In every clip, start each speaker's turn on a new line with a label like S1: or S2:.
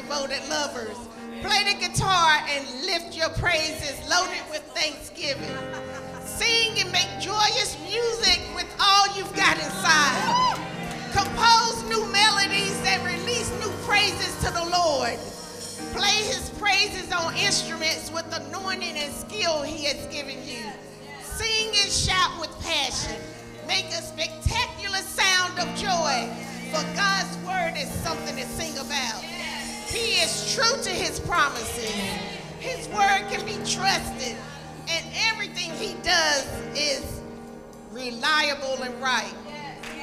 S1: devoted lovers. Play the guitar and lift your praises loaded with thanksgiving. Sing and make joyous music with all you've got inside. Compose new melodies and release new praises to the Lord. Play his praises on instruments with anointing and skill he has given you. Sing and shout with passion. Make a spectacular sound of joy, for God's word is something to sing about. He is true to his promises. His word can be trusted, and everything he does is reliable and right.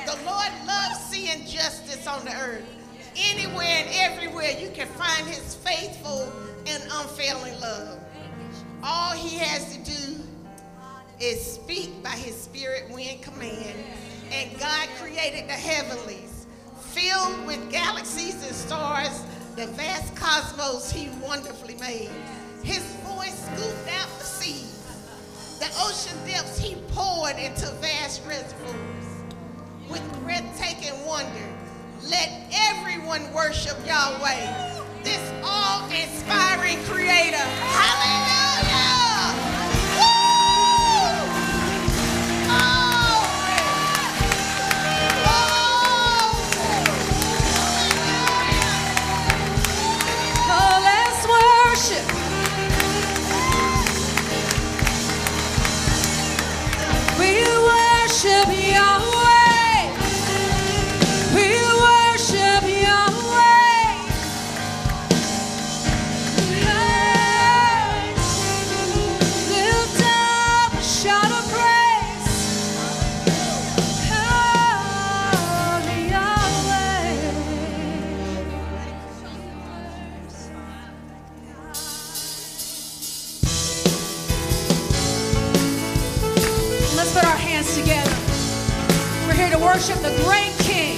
S1: The Lord loves seeing justice on the earth. Anywhere and everywhere you can find his faithful and unfailing love. All he has to do is speak by his spirit when command. And God created the heavenlies, filled with galaxies and stars, the vast cosmos he wonderfully made. His voice scooped out the seas. The ocean depths he poured into vast reservoirs. With breathtaking wonder, let everyone worship Yahweh, this awe-inspiring creator. Hallelujah!
S2: Worship the great King.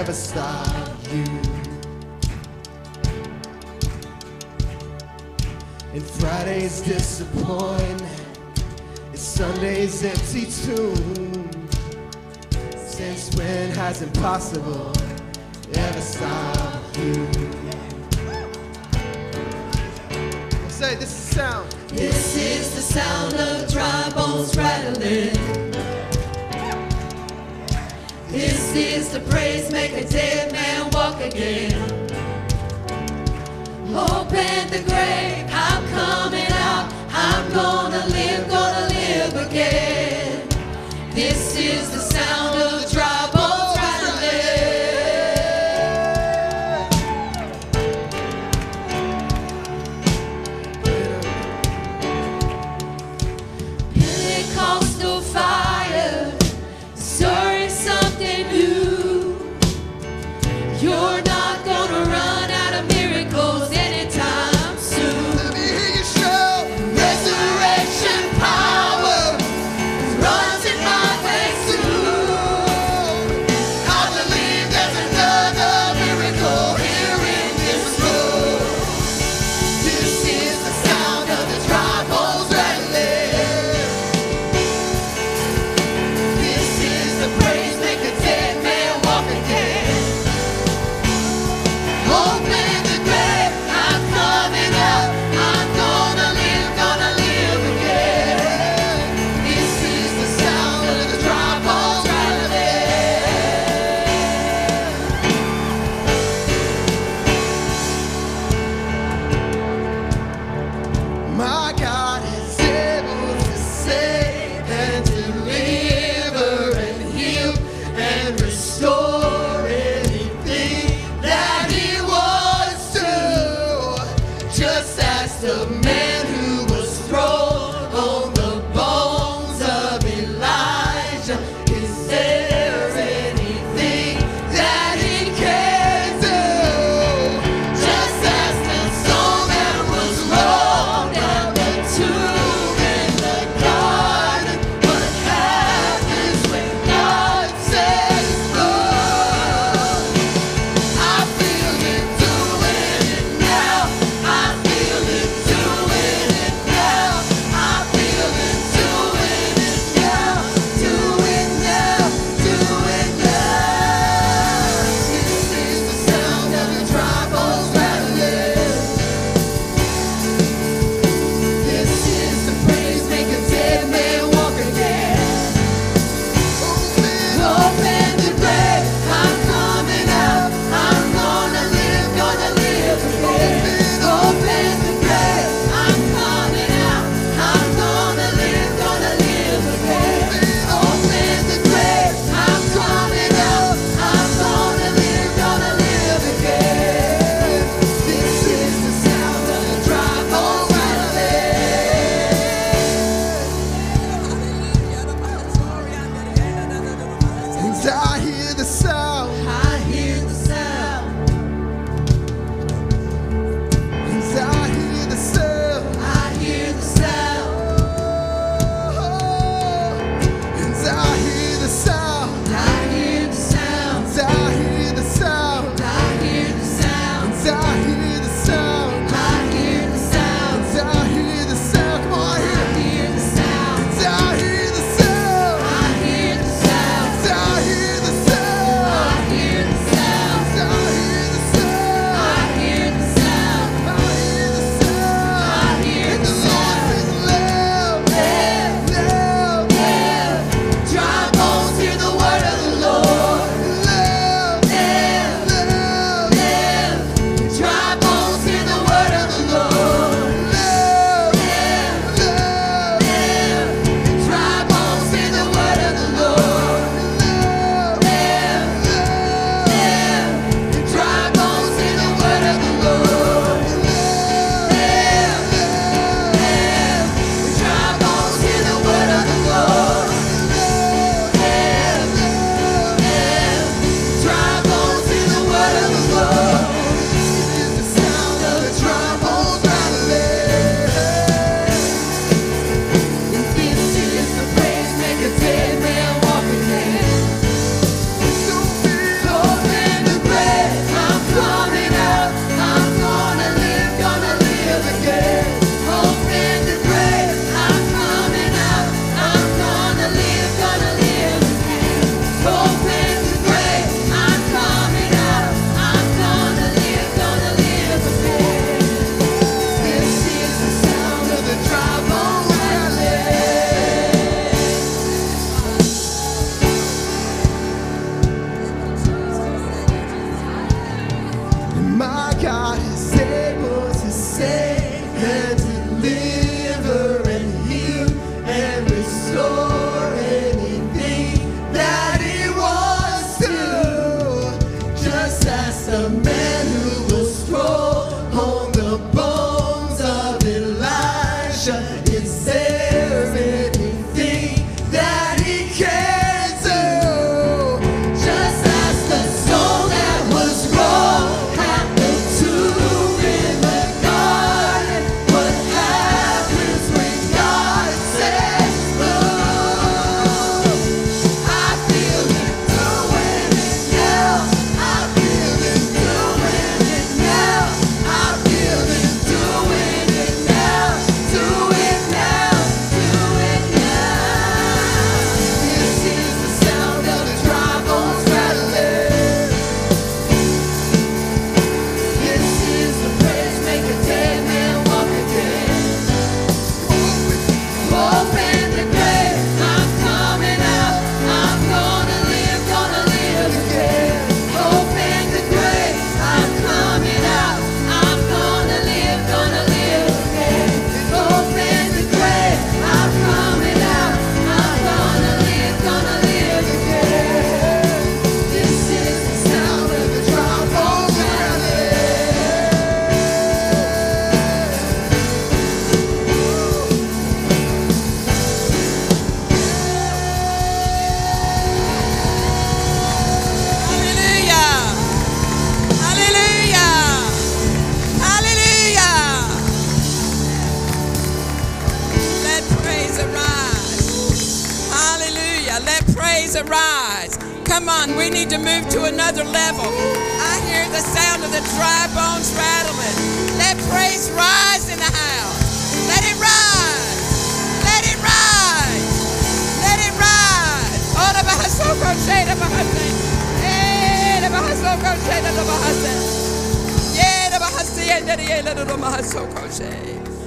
S3: never stop you.
S2: And
S4: Friday's disappointment is Sunday's empty tomb. Since when has impossible ever stopped you? Say, this is sound.
S2: This is the sound of dry bones rattling. This is the praise, make a dead man walk again. Open the grave, I'm coming out. I'm gonna live, gonna live again.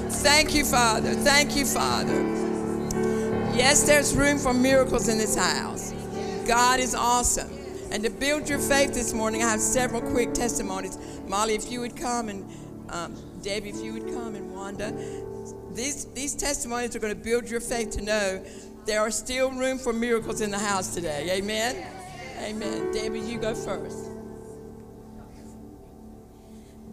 S5: Thank you, Father. Thank you, Father. Yes, there's room for miracles in this house. God is awesome. And to build your faith this morning, I have several quick testimonies. Molly, if you would come, and um, Debbie, if you would come, and Wanda. These, these testimonies are going to build your faith to know there are still room for miracles in the house today. Amen? Amen. Debbie, you go first.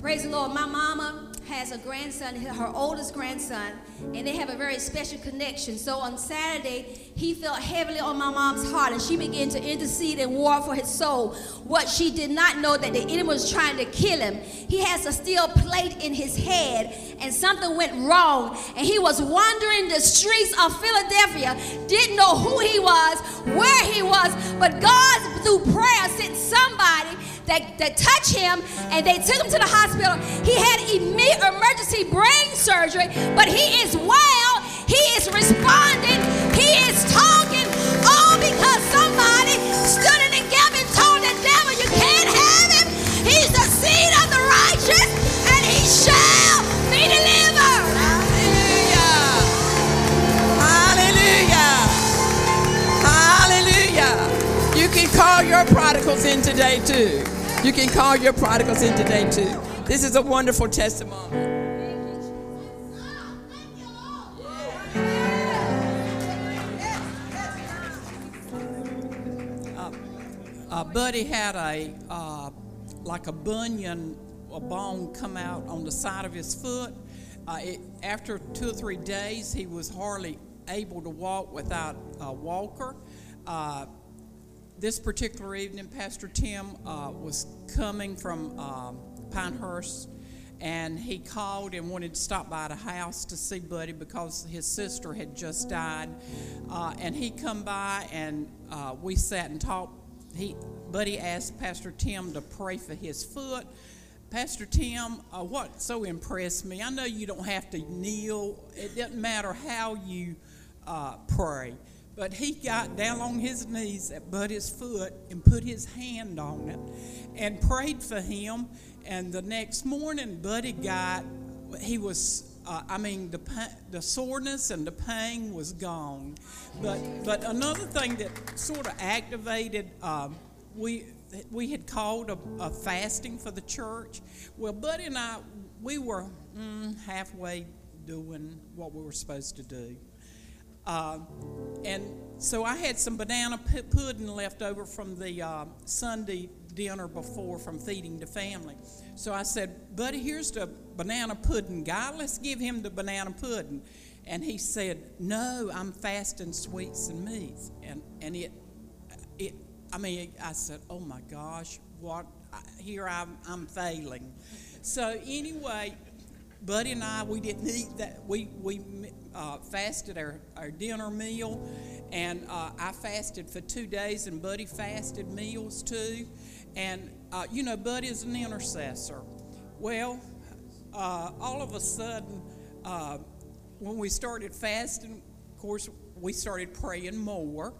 S6: Praise the Lord. My mama has a grandson, her oldest grandson, and they have a very special connection. So on Saturday, he felt heavily on my mom's heart, and she began to intercede and war for his soul. What she did not know that the enemy was trying to kill him. He has a steel plate in his head, and something went wrong, and he was wandering the streets of Philadelphia, didn't know who he was, where he was, but God, through prayer, sent somebody that, that touched him and they took him to the hospital. He had immediate emergency brain surgery, but he is well. He is responding. He is talking. All because somebody stood in the gap and told the devil, You can't have him. He's the seed of the righteous and he shall be delivered.
S5: Hallelujah. Hallelujah. Hallelujah. You can call your prodigals in today too. You can call your prodigals in today too. This is a wonderful testimony.
S7: Uh, Buddy had a uh, like a bunion, a bone come out on the side of his foot. Uh, it, after two or three days, he was hardly able to walk without a walker. Uh, this particular evening, Pastor Tim uh, was coming from um, Pinehurst, and he called and wanted to stop by the house to see Buddy because his sister had just died. Uh, and he come by, and uh, we sat and talked. He, Buddy asked Pastor Tim to pray for his foot. Pastor Tim, uh, what so impressed me, I know you don't have to kneel. It doesn't matter how you uh, pray. But he got down on his knees at Buddy's foot and put his hand on it and prayed for him. And the next morning, Buddy got, he was, uh, I mean, the, the soreness and the pain was gone. But, but another thing that sort of activated, um, we, we had called a, a fasting for the church. Well, Buddy and I, we were mm, halfway doing what we were supposed to do. Uh, and so I had some banana pudding left over from the uh, Sunday dinner before from feeding the family. So I said, Buddy, here's the banana pudding guy. Let's give him the banana pudding. And he said, No, I'm fasting sweets and meats. And, and it, it, I mean, I said, Oh my gosh, what? Here I'm, I'm failing. So anyway, Buddy and I, we didn't eat that. We, we uh, fasted our, our dinner meal, and uh, I fasted for two days, and Buddy fasted meals too. And, uh, you know, Buddy is an intercessor. Well, uh, all of a sudden, uh, when we started fasting, of course, we started praying more.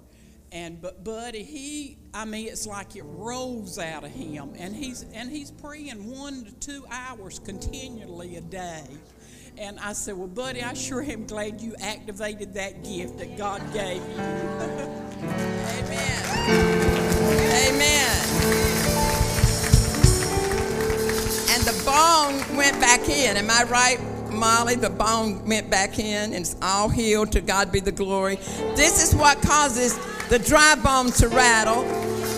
S7: And but Buddy, he, I mean, it's like it rolls out of him, and he's and he's praying one to two hours continually a day. And I said, Well, buddy, I sure am glad you activated that gift that God gave you.
S5: Amen. Amen. And the bone went back in. Am I right, Molly? The bone went back in and it's all healed. To God be the glory. This is what causes the dry bone to rattle.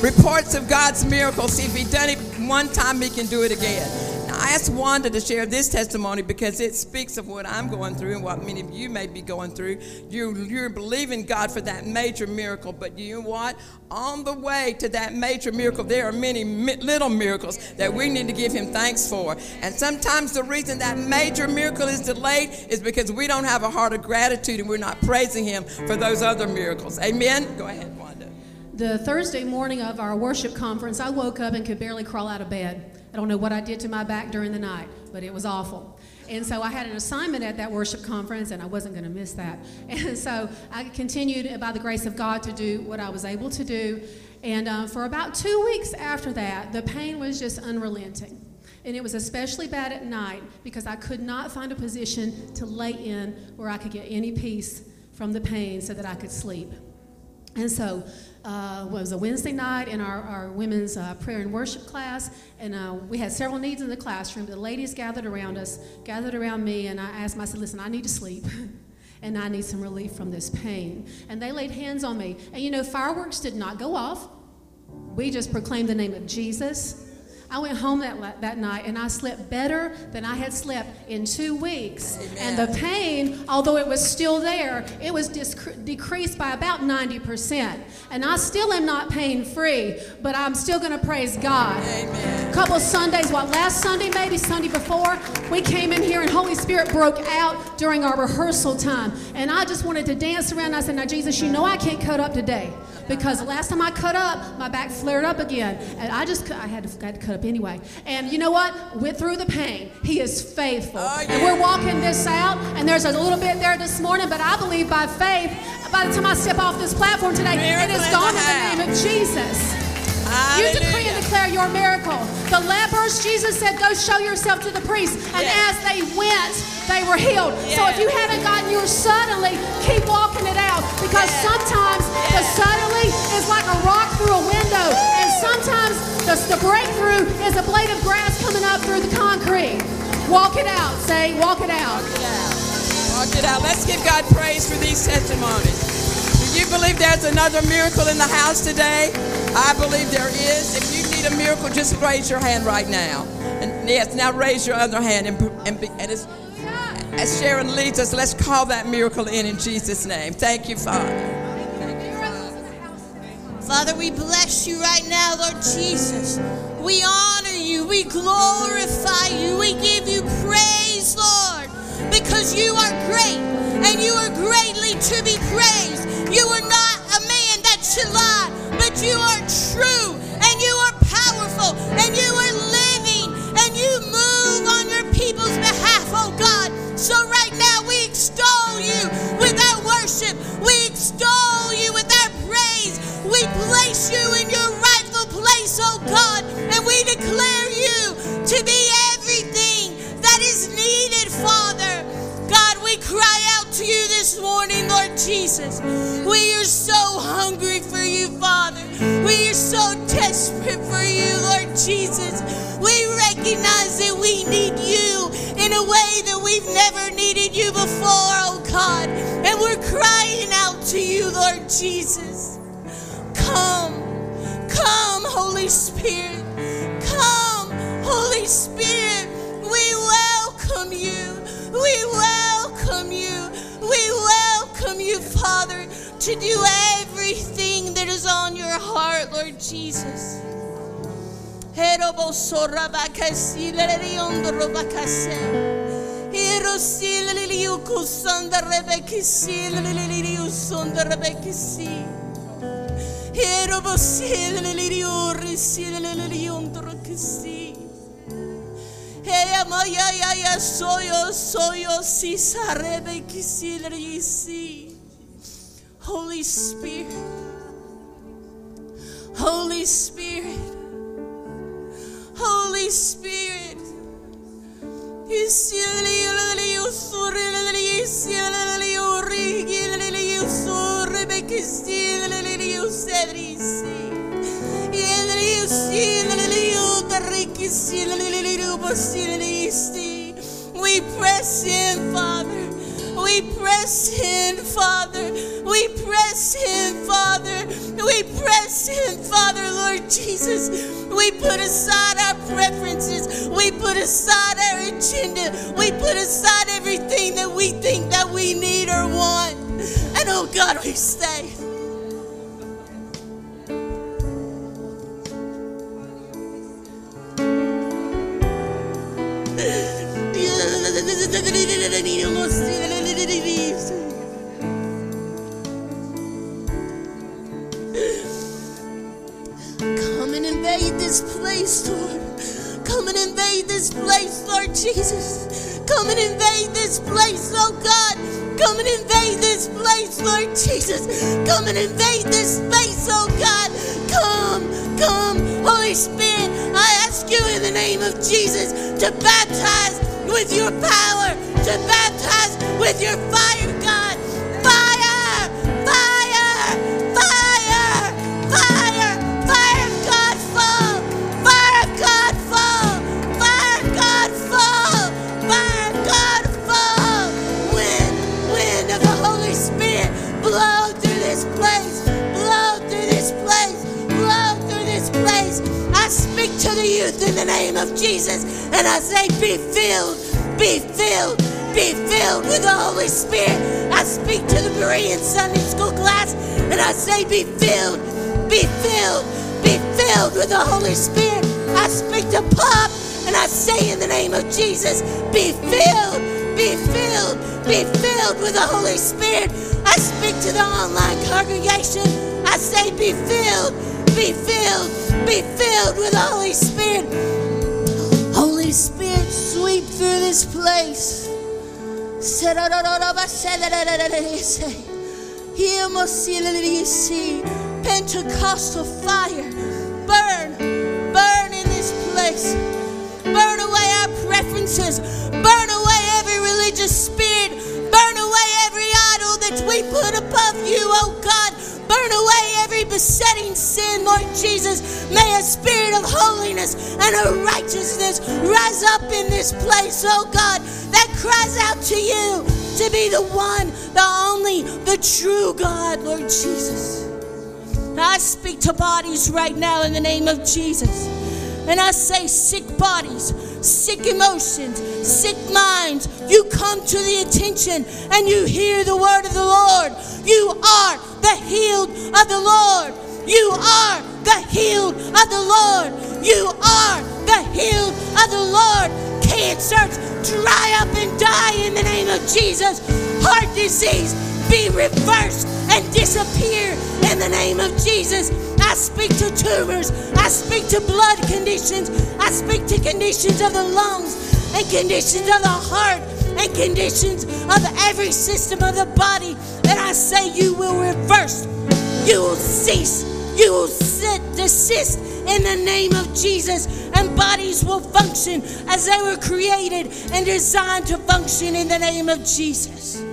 S5: Reports of God's miracles. If He done it one time, He can do it again. I asked Wanda to share this testimony because it speaks of what I'm going through and what many of you may be going through. You're, you're believing God for that major miracle, but you know what? On the way to that major miracle, there are many mi- little miracles that we need to give Him thanks for. And sometimes the reason that major miracle is delayed is because we don't have a heart of gratitude and we're not praising Him for those other miracles. Amen? Go ahead, Wanda.
S8: the Thursday morning of our worship conference, I woke up and could barely crawl out of bed. I don't know what I did to my back during the night, but it was awful. And so I had an assignment at that worship conference, and I wasn't going to miss that. And so I continued, by the grace of God, to do what I was able to do. And uh, for about two weeks after that, the pain was just unrelenting. And it was especially bad at night because I could not find a position to lay in where I could get any peace from the pain so that I could sleep. And so uh, was a Wednesday night in our, our women's uh, prayer and worship class, and uh, we had several needs in the classroom. The ladies gathered around us, gathered around me, and I asked them, I said, Listen, I need to sleep. and I need some relief from this pain. And they laid hands on me. And you know, fireworks did not go off. We just proclaimed the name of Jesus. I went home that, that night and I slept better than I had slept in two weeks.
S5: Amen.
S8: And the pain, although it was still there, it was discre- decreased by about 90%. And I still am not pain free, but I'm still going to praise God.
S5: Amen.
S8: A couple Sundays, what, last Sunday, maybe Sunday before, we came in here and Holy Spirit broke out during our rehearsal time. And I just wanted to dance around. I said, Now, Jesus, you know I can't cut up today because the last time I cut up, my back flared up again. And I just, I had to, had to cut up anyway. And you know what? Went through the pain. He is faithful.
S5: Oh,
S8: And we're walking this out, and there's a little bit there this morning, but I believe by faith, by the time I step off this platform today, it
S5: Miracle
S8: is
S5: in
S8: gone in the name of Jesus. You decree and declare your miracle. The lepers, Jesus said, go show yourself to the priest. And
S5: Yes.
S8: as they went, they were healed. So if you haven't gotten yours suddenly, keep walking it out. Because
S5: Yes.
S8: sometimes the suddenly is like a rock through a window. And sometimes the, the breakthrough is a blade of grass coming up through the concrete. Walk it out. Say, walk it out.
S5: Walk it out. Let's give God praise for these testimonies. You believe there's another miracle in the house today? I believe there is. If you need a miracle, just raise your hand right now. And yes, now raise your other hand. And, and, and as, as Sharon leads us, let's call that miracle in in Jesus' name. Thank you, Father.
S2: Father, we bless you right now, Lord Jesus. We honor you. We glorify you. We give you praise, Lord, because you are great and you are greatly to be praised. You are not a man that should lie, but you are true and you are powerful and you are living and you move on your people's behalf, oh God. So right now we extol you with our worship. We extol you with our praise. We place you in your rightful place, oh God, and we declare you to be cry out to you this morning, Lord Jesus. We are so hungry for you, Father. We are so desperate for you, Lord Jesus. We recognize that we need you in a way that we've never needed you before, oh God. And we're crying out to you, Lord Jesus. Come, come, Holy Spirit. Father, to do everything that is on your heart, Lord Jesus. Si, sarebe, yisi. Holy Spirit, Holy Spirit, Holy Spirit. We press in, Father. We press in, Father. We press in, Father. We press in, Father, Lord Jesus. We put aside our preferences. We put aside our agenda. We put aside everything that we think that we need or want. And oh God, we stay. invade this place, Lord. Come and invade this place, Lord Jesus. Come and invade this place, oh God. Come and invade this place, Lord Jesus. Come and invade this space, oh God. Come, come, Holy Spirit. I ask you in the name of Jesus to baptize with your power, to baptize with your fire, God. Fire, fire, fire, fire, fire of God fall, fire of God fall, fire of God fall, fire of God fall. Wind, wind of the Holy Spirit, blow through this place, blow through this place, blow through this place. I speak to the youth in the name of Jesus, and I say, be filled, be filled, be filled with the Holy Spirit. I speak to the Berean Sunday school class, and I say, be filled, be filled, be filled with the Holy Spirit. I speak to Pop, and I say in the name of Jesus, be filled, be filled, be filled with the Holy Spirit. I speak to the online congregation. I say, be filled, be filled, be filled with the Holy Spirit. Holy Spirit, sweep through this place. Pentecostal fire, burn, burn in this place. Burn away our preferences. Burn away every religious spirit. Burn away every idol that we put above you, oh God. Burn away besetting sin, Lord Jesus. May a spirit of holiness and of righteousness rise up in this place, oh God, that cries out to you to be the one, the only, the true God, Lord Jesus. I speak to bodies right now in the name of Jesus. And I say, sick bodies, sick emotions, sick minds, you come to the attention and you hear the word of the Lord. You are the healed of the Lord. You are the healed of the Lord. You are the healed of the Lord. Cancers dry up and die in the name of Jesus. Heart disease be reversed and disappear in the name of Jesus. I speak to tumors. I speak to blood conditions. I speak to conditions of the lungs and conditions of the heart and conditions of every system of the body. And I say, You will reverse. You will cease. You will sit, desist in the name of Jesus, and bodies will function as they were created and designed to function in the name of Jesus.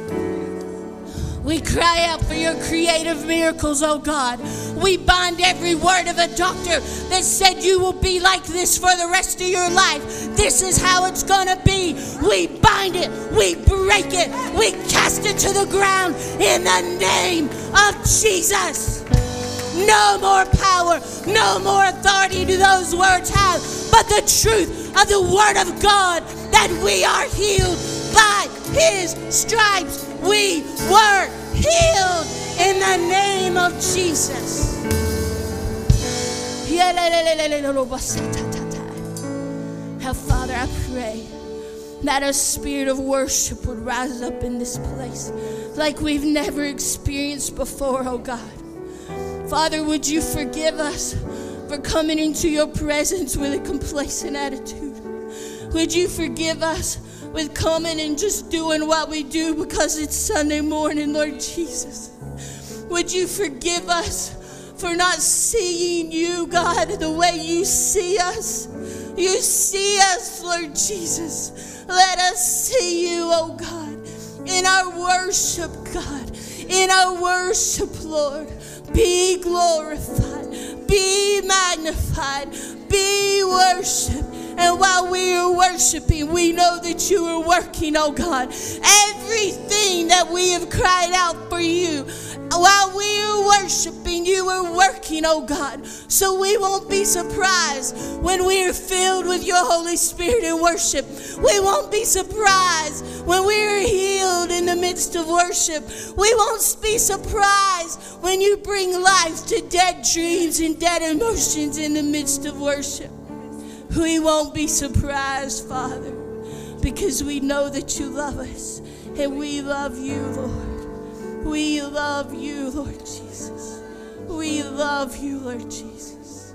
S2: We cry out for your creative miracles, oh God. We bind every word of a doctor that said you will be like this for the rest of your life. This is how it's going to be. We bind it, we break it, we cast it to the ground in the name of Jesus. No more power, no more authority do those words have, but the truth of the Word of God that we are healed by His stripes. We were healed in the name of Jesus. Now, Father, I pray that a spirit of worship would rise up in this place like we've never experienced before, oh God. Father, would you forgive us for coming into your presence with a complacent attitude? Would you forgive us with coming and just doing what we do because it's Sunday morning, Lord Jesus? Would you forgive us for not seeing you, God, the way you see us? You see us, Lord Jesus. Let us see you, oh God, in our worship, God, in our worship, Lord. Be glorified, be magnified, be worshiped. And while we are worshiping, we know that you are working, oh God. Everything that we have cried out for you, while we are worshiping, you are working, oh God. So we won't be surprised when we are filled with your Holy Spirit in worship. We won't be surprised when we are healed in the midst of worship. We won't be surprised when you bring life to dead dreams and dead emotions in the midst of worship. We won't be surprised, Father, because we know that you love us and we love you, Lord. We love you, Lord Jesus. We love you, Lord Jesus.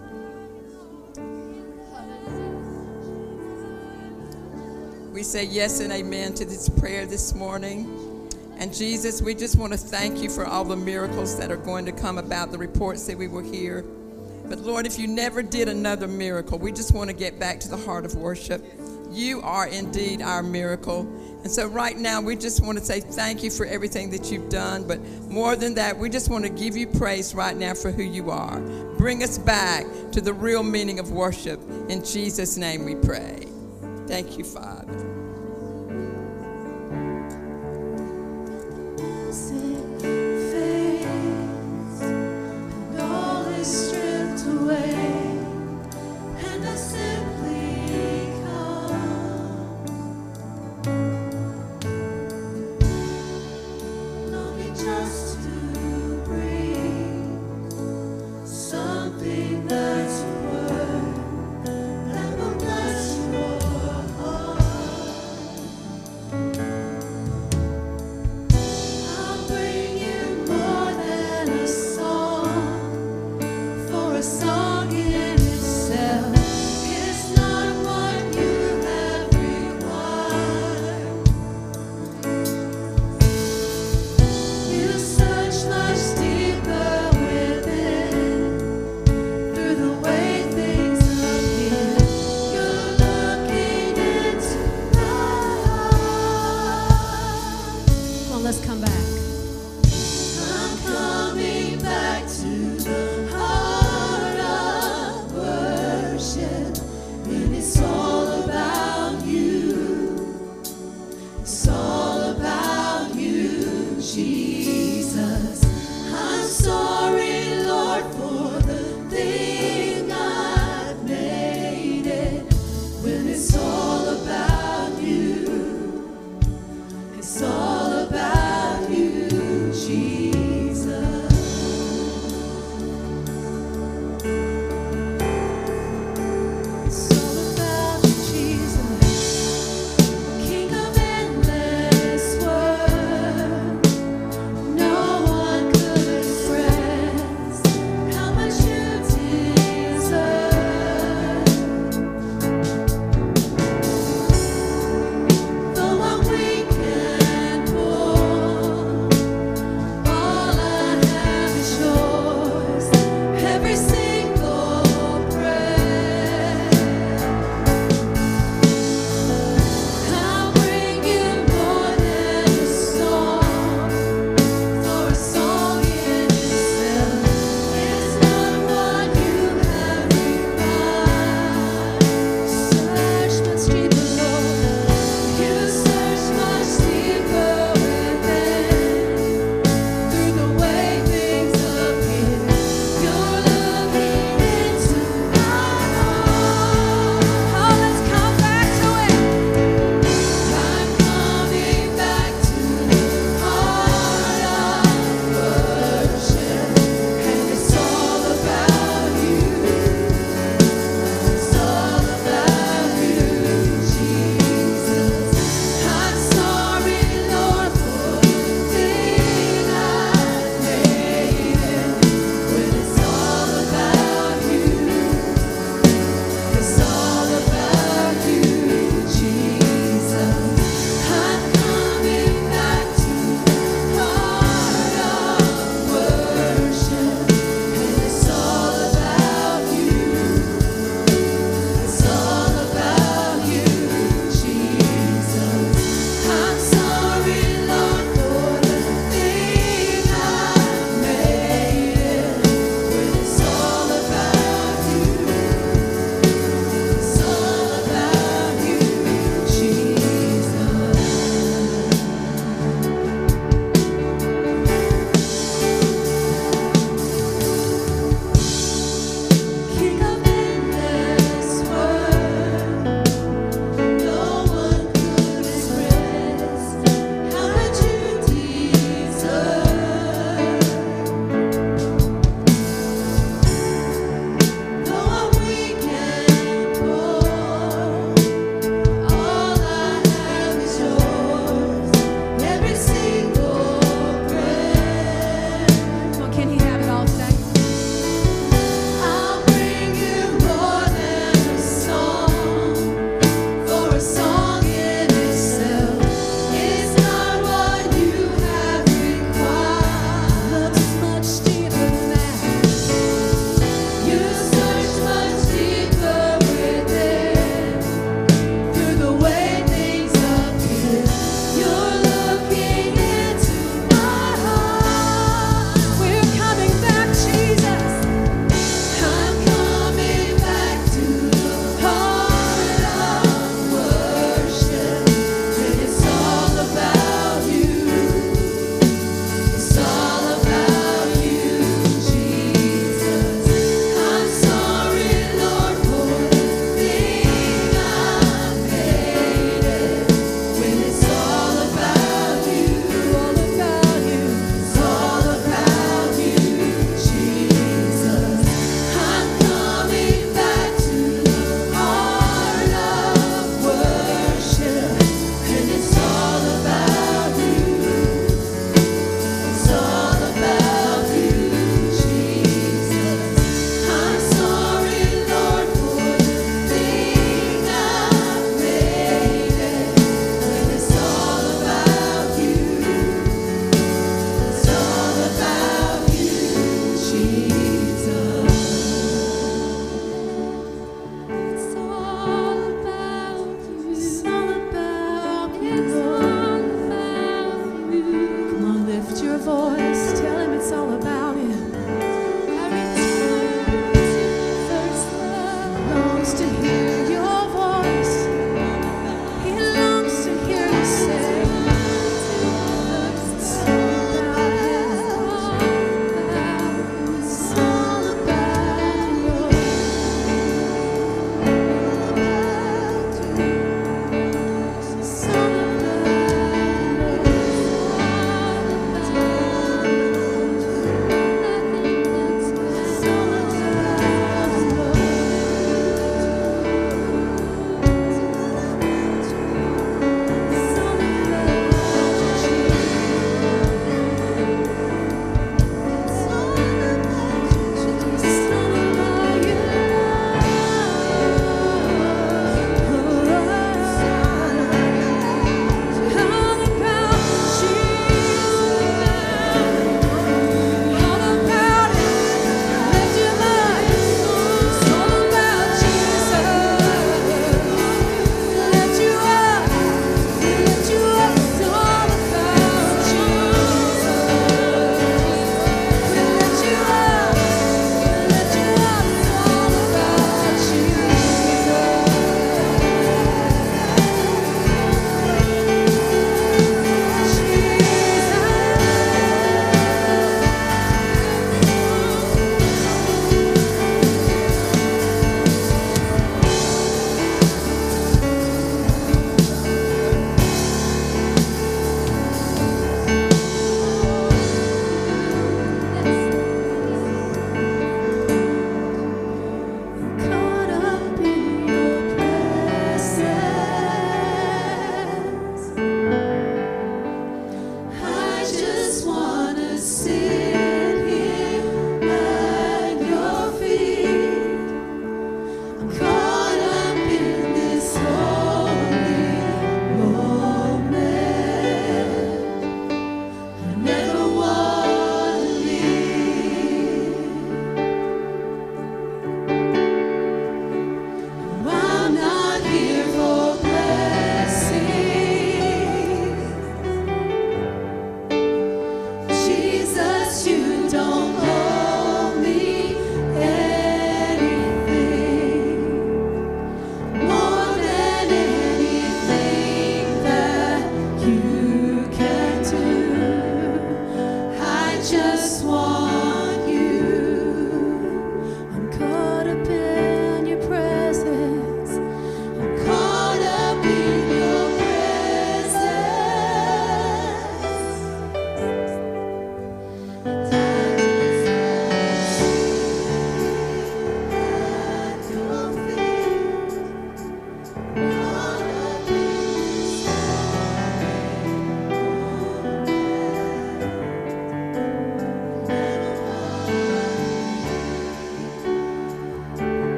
S5: We say yes and amen to this prayer this morning. And Jesus, we just want to thank you for all the miracles that are going to come about, the reports that we will hear. But Lord, if you never did another miracle, we just want to get back to the heart of worship. You are indeed our miracle. And so, right now, we just want to say thank you for everything that you've done. But more than that, we just want to give you praise right now for who you are. Bring us back to the real meaning of worship. In Jesus' name we pray. Thank you, Father.
S2: Away,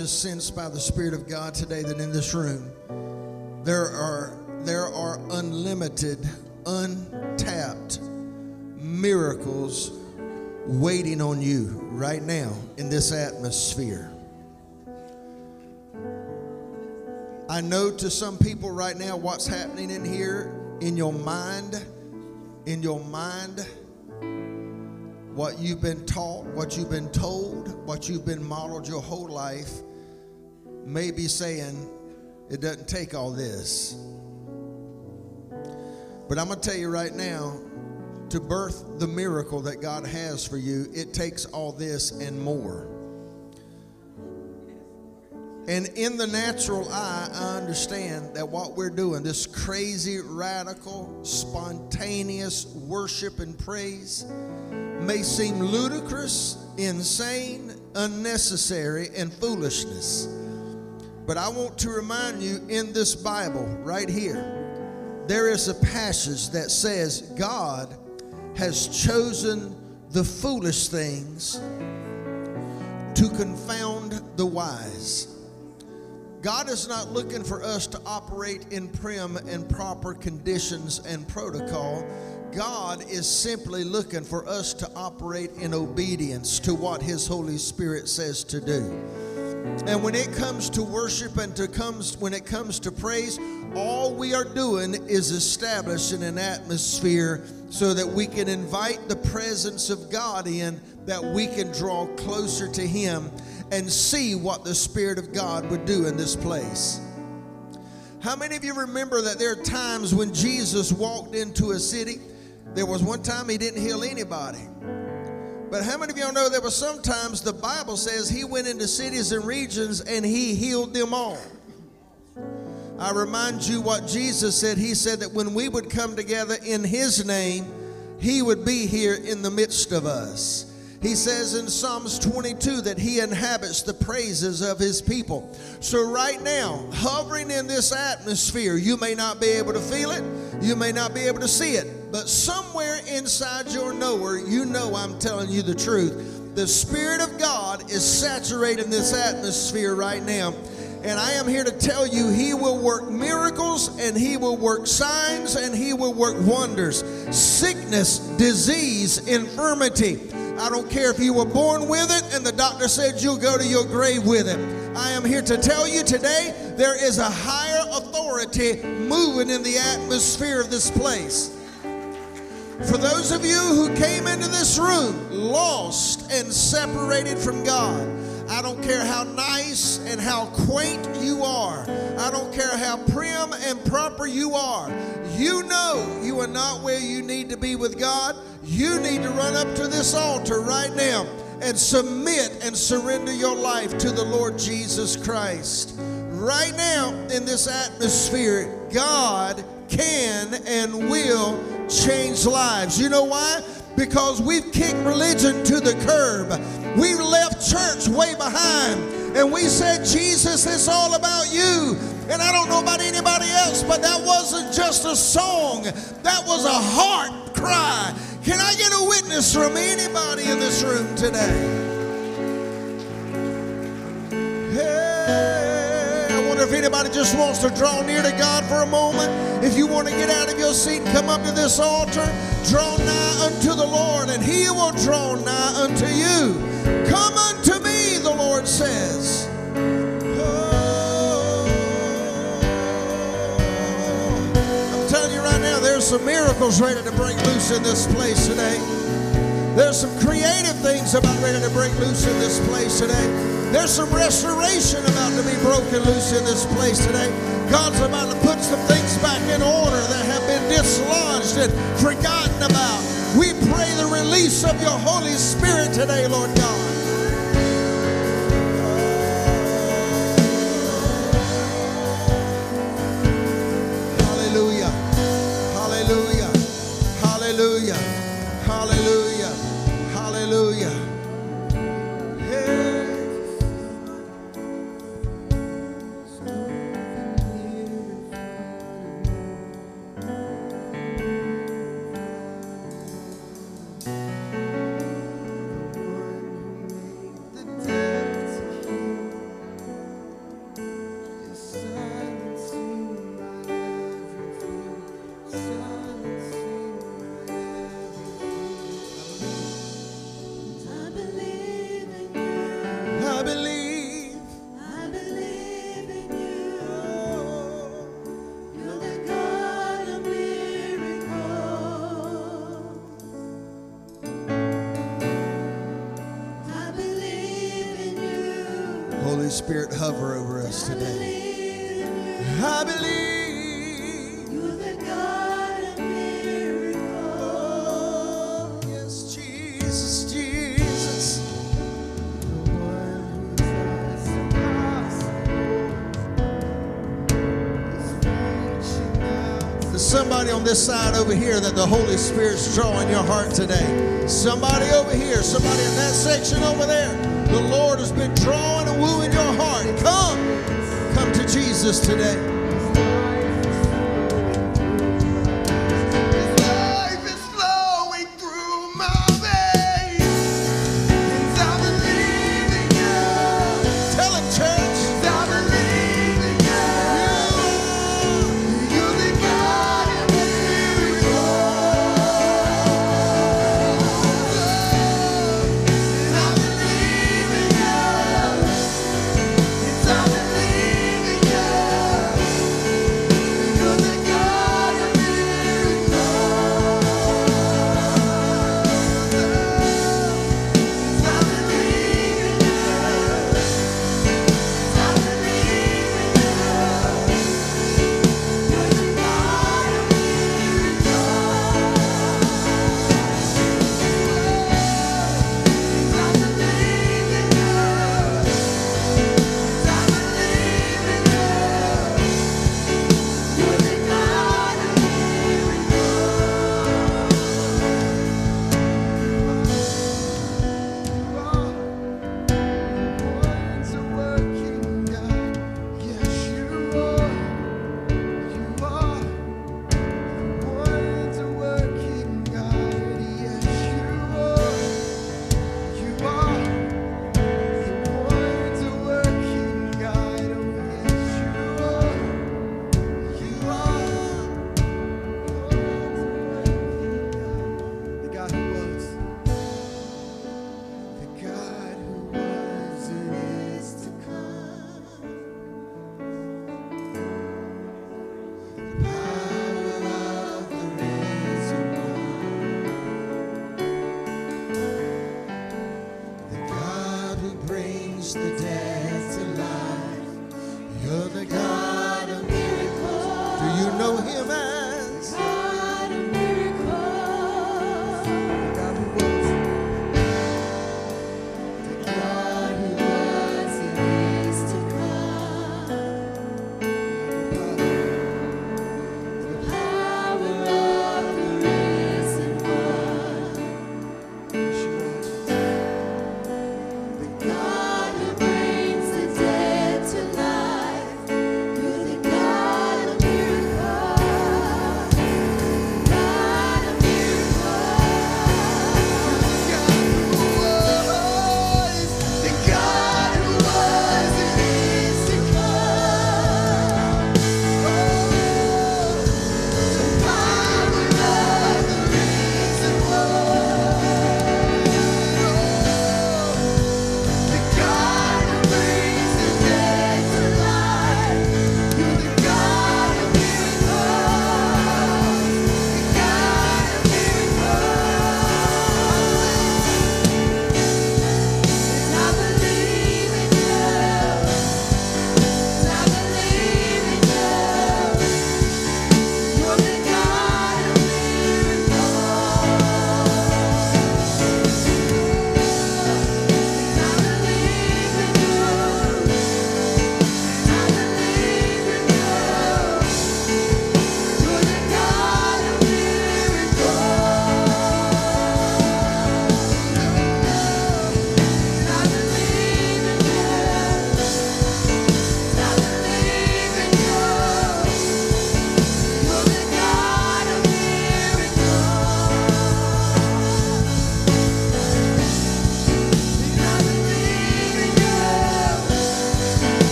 S2: just
S9: sense by the Spirit of God today that in this room there are there are unlimited, untapped miracles waiting on you right now in this atmosphere. I know to some people right now what's happening in here in your mind, in your mind, what you've been taught, what you've been told, what you've been modeled your whole life, may be saying it doesn't take all this. But I'm going to tell you right now to birth the miracle that God has for you, it takes all this and more. And in the natural eye, I understand that what we're doing, this crazy, radical, spontaneous worship and praise, may seem ludicrous, insane, unnecessary, and foolishness. But I want to remind you in this Bible right here, there is a passage that says God has chosen the foolish things to confound the wise. God is not looking for us to operate in prim and proper conditions and protocol. God is simply looking for us to operate in obedience to what His Holy Spirit says to do. And when it comes to worship and to comes when it comes to praise, all we are doing is establishing an atmosphere so that we can invite the presence of God in, that we can draw closer to Him and see what the Spirit of God would do in this place. How many of you remember that there are times when Jesus walked into a city? There was one time he didn't heal anybody. But how many of y'all know there were sometimes the Bible says he went into cities and regions and he healed them all? I remind you what Jesus said. He said that when we would come together in his name, he would be here in the midst of us. He says in Psalms 22 that he inhabits the praises of his people. So, right now, hovering in this atmosphere, you may not be able to feel it, you may not be able to see it, but somewhere inside your knower, you know I'm telling you the truth. The Spirit of God is saturating this atmosphere right now. And I am here to tell you, He will work miracles and He will work signs and He will work wonders. Sickness, disease, infirmity. I don't care if you were born with it and the doctor said you'll go to your grave with it. I am here to tell you today there is a higher authority moving in the atmosphere of this place. For those of you who came into this room lost and separated from God, I don't care how nice and how quaint you are. I don't care how prim and proper you are. You know you are not where you need to be with God. You need to run up to this altar right now and submit and surrender your life to the Lord Jesus Christ. Right now, in this atmosphere, God can and will change lives. You know why? Because we've kicked religion to the curb. We left church way behind and we said, Jesus, it's all about you. And I don't know about anybody else, but that wasn't just a song, that was a heart cry. Can I get a witness from anybody in this room today? Hey, I wonder if anybody just wants to draw near to God for a moment. If you want to get out of your seat and come up to this altar, draw nigh unto the Lord, and He will draw nigh unto you. Come unto says. Oh. I'm telling you right now, there's some miracles ready to break loose in this place today. There's some creative things about ready to break loose in this place today. There's some restoration about to be broken loose in this place today. God's about to put some things back in order that have been dislodged and forgotten about. We pray the release of your Holy Spirit today, Lord God. over
S4: here that the Holy Spirit's drawing your heart today. Somebody over here, somebody in that section over there, the Lord has been drawing and wooing your heart. Come, come to Jesus today.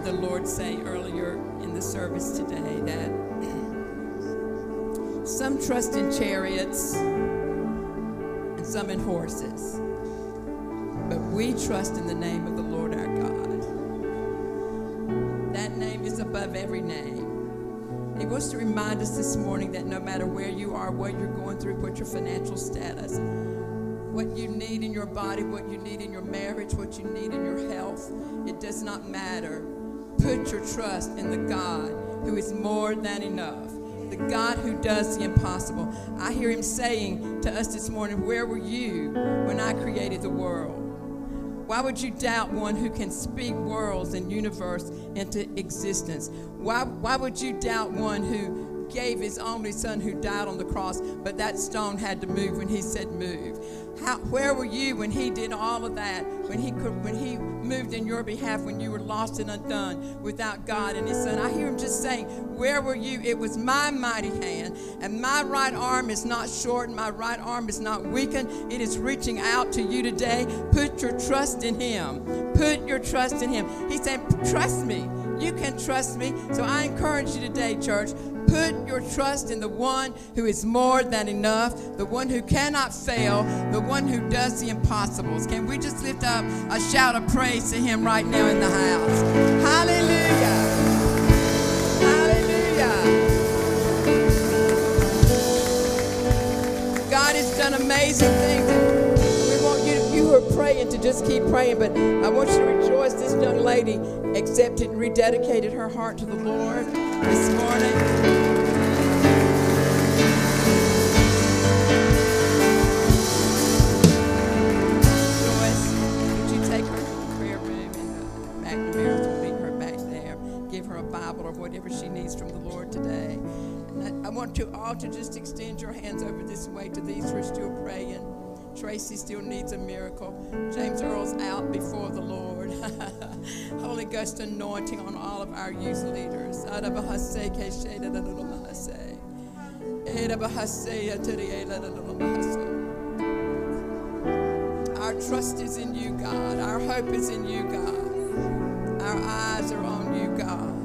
S5: Heard the Lord say earlier in the service today that some trust in chariots and some in horses, but we trust in the name of the Lord our God. That name is above every name. He wants to remind us this morning that no matter where you are, what you're going through, what your financial status, what you need in your body, what you need in your marriage, what you need in your health, it does not matter. Put your trust in the God who is more than enough, the God who does the impossible. I hear him saying to us this morning, Where were you when I created the world? Why would you doubt one who can speak worlds and universe into existence? Why, why would you doubt one who gave his only son who died on the cross, but that stone had to move when he said move? How, where were you when he did all of that? When he could, when he moved in your behalf, when you were lost and undone without God and His Son? I hear him just saying, "Where were you? It was my mighty hand, and my right arm is not short, my right arm is not weakened. It is reaching out to you today. Put your trust in Him. Put your trust in Him." He's saying, "Trust me." You can trust me. So I encourage you today, church, put your trust in the one who is more than enough, the one who cannot fail, the one who does the impossibles. Can we just lift up a shout of praise to him right now in the house? Hallelujah. Hallelujah. God has done amazing are praying to just keep praying, but I want you to rejoice. This young lady accepted and rededicated her heart to the Lord this morning. Joyce, would you take her to the prayer room and McNamara's will meet her back there. Give her a Bible or whatever she needs from the Lord today. I, I want you all to just extend your hands over this way to these who are still praying. Tracy still needs a miracle. James Earl's out before the Lord. Holy Ghost anointing on all of our youth leaders. Our trust is in you, God. Our hope is in you, God. Our eyes are on you, God.